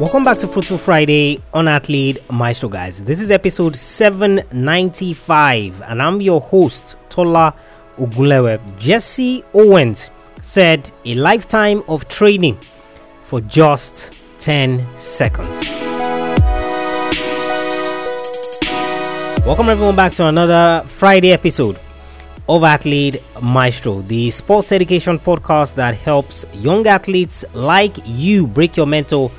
Welcome back to Fruitful Friday on Athlete Maestro, guys. This is episode 795, and I'm your host, Tola Ogunlewe. Jesse Owens said a lifetime of training for just 10 seconds. Welcome, everyone, back to another Friday episode of Athlete Maestro, the sports education podcast that helps young athletes like you break your mental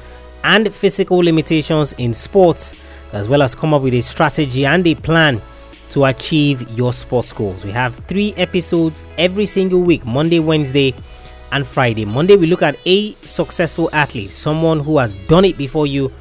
and physical limitations in sports, as well as come up with a strategy and a plan to achieve your sports goals. We have three episodes every single week Monday, Wednesday, and Friday. Monday, we look at a successful athlete, someone who has done it before you,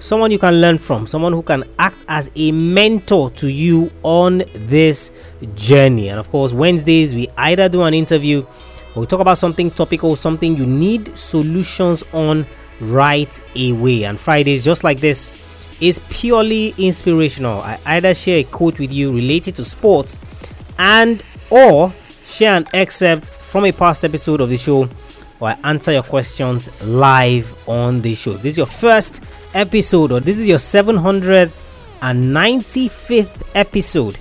someone you can learn from, someone who can act as a mentor to you on this journey. And of course, Wednesdays, we either do an interview or we talk about something topical, something you need solutions on right away. And Fridays, just like this, is purely inspirational. I either share a quote with you related to sports and or share an excerpt from a past episode of the show or I answer your questions live on the show. This is your first episode or this is your 795th episode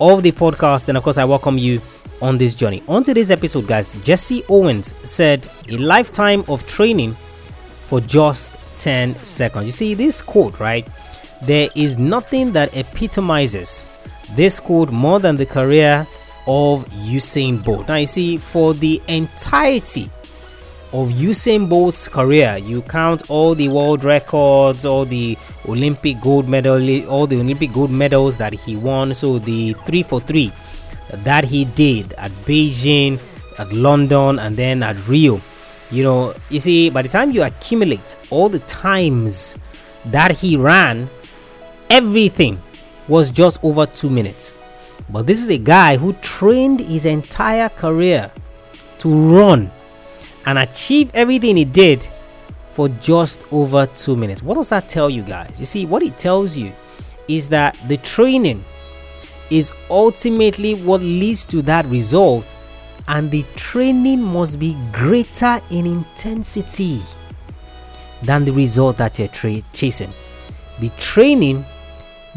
of the podcast. Then of course I welcome you on this journey. On today's episode, guys, Jesse Owens said a lifetime of training for just 10 seconds. You see, this quote, right? There is nothing that epitomizes this quote more than the career of Usain Bolt. Now, you see, for the entirety of Usain Bolt's career, you count all the world records, all the Olympic gold medal, all the Olympic gold medals that he won. So the three for three that he did at Beijing, at London, and then at Rio. You know, you see, by the time you accumulate all the times that he ran, everything was just over two minutes. But this is a guy who trained his entire career to run and achieve everything he did for just over two minutes. What does that tell you guys? You see, what it tells you is that the training is ultimately what leads to that result and the training must be greater in intensity than the result that you're tra- chasing. The training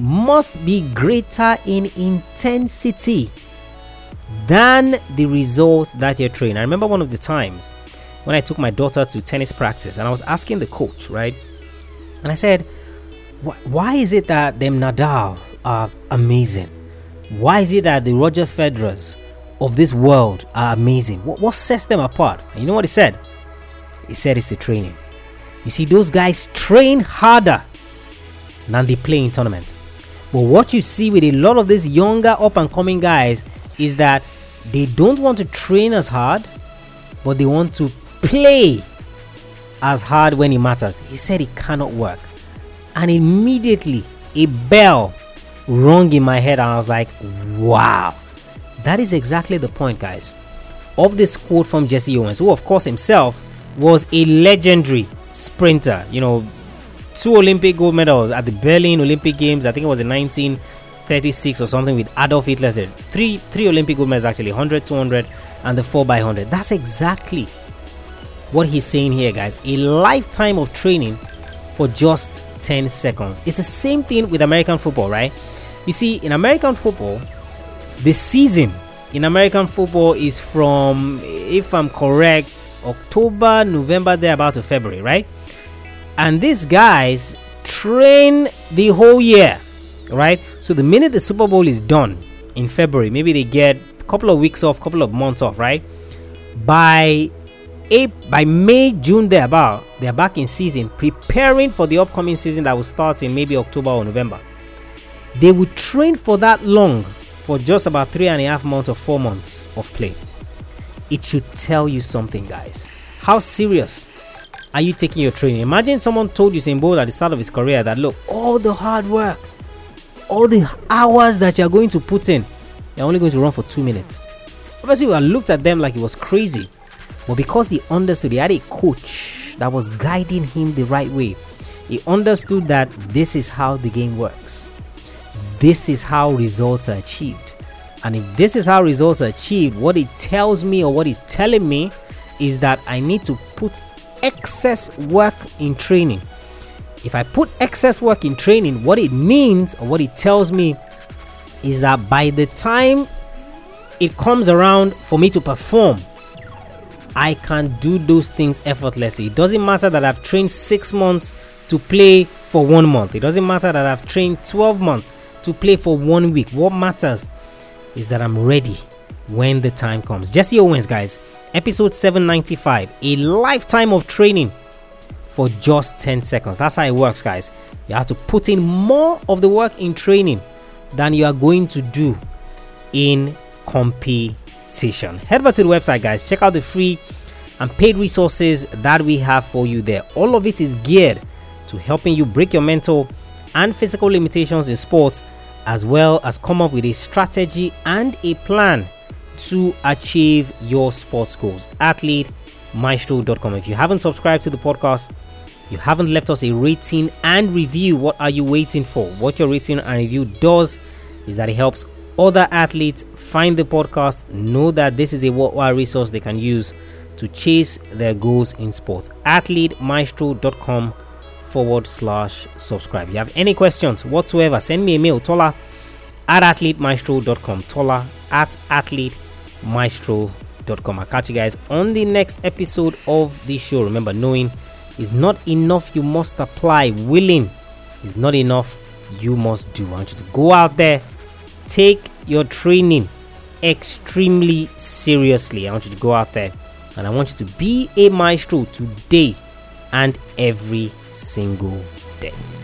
must be greater in intensity than the results that you're training. I remember one of the times when I took my daughter to tennis practice and I was asking the coach, right? And I said, why is it that them Nadal are amazing? Why is it that the Roger Federers of this world are amazing. What, what sets them apart? And you know what he said? He said it's the training. You see, those guys train harder than they play in tournaments. But what you see with a lot of these younger up and coming guys is that they don't want to train as hard, but they want to play as hard when it matters. He said it cannot work. And immediately a bell rung in my head, and I was like, wow that is exactly the point, guys, of this quote from Jesse Owens, who, of course, himself was a legendary sprinter. You know, two Olympic gold medals at the Berlin Olympic Games. I think it was in 1936 or something with Adolf Hitler. Three, three Olympic gold medals actually 100, 200, and the 4x100. That's exactly what he's saying here, guys. A lifetime of training for just 10 seconds. It's the same thing with American football, right? You see, in American football, the season in American football is from, if I'm correct, October, November, there about to February, right? And these guys train the whole year, right? So the minute the Super Bowl is done in February, maybe they get a couple of weeks off, couple of months off, right? By April, by May, June, they're about they're back in season, preparing for the upcoming season that will start in maybe October or November. They will train for that long for just about three and a half months or four months of play. It should tell you something, guys. How serious are you taking your training? Imagine someone told you Usain Bolt at the start of his career that look, all the hard work, all the hours that you're going to put in, you're only going to run for two minutes. Obviously, I looked at them like he was crazy, but because he understood, he had a coach that was guiding him the right way. He understood that this is how the game works this is how results are achieved. And if this is how results are achieved, what it tells me or what it's telling me is that I need to put excess work in training If I put excess work in training, what it means or what it tells me is that by the time it comes around for me to perform, I can do those things effortlessly. It doesn't matter that I've trained six months to play for one month, it doesn't matter that I've trained 12 months to play for one week. What matters is that I'm ready when the time comes. Jesse Owens, guys, episode 795 a lifetime of training for just 10 seconds. That's how it works, guys. You have to put in more of the work in training than you are going to do in competition. Head over to the website, guys. Check out the free and paid resources that we have for you there. All of it is geared to helping you break your mental and physical limitations in sports, as well as come up with a strategy and a plan to achieve your sports goals. AthleteMaestro.com. If you haven't subscribed to the podcast, you haven't left us a rating and review, what are you waiting for? What your rating and review does is that it helps other athletes find the podcast, know that this is a worthwhile resource they can use to chase their goals in sports. AthleteMaestro.com forward slash subscribe. If you have any questions whatsoever, send me a mail, Tola at athletemaestro.com. Tola at athletemaestro.com. I'll catch you guys on the next episode of the show. Remember, knowing is not enough, you must apply. Willing is not enough, you must do. I want you to go out there, take your training extremely seriously. I want you to go out there and I want you to be a maestro today and every single day.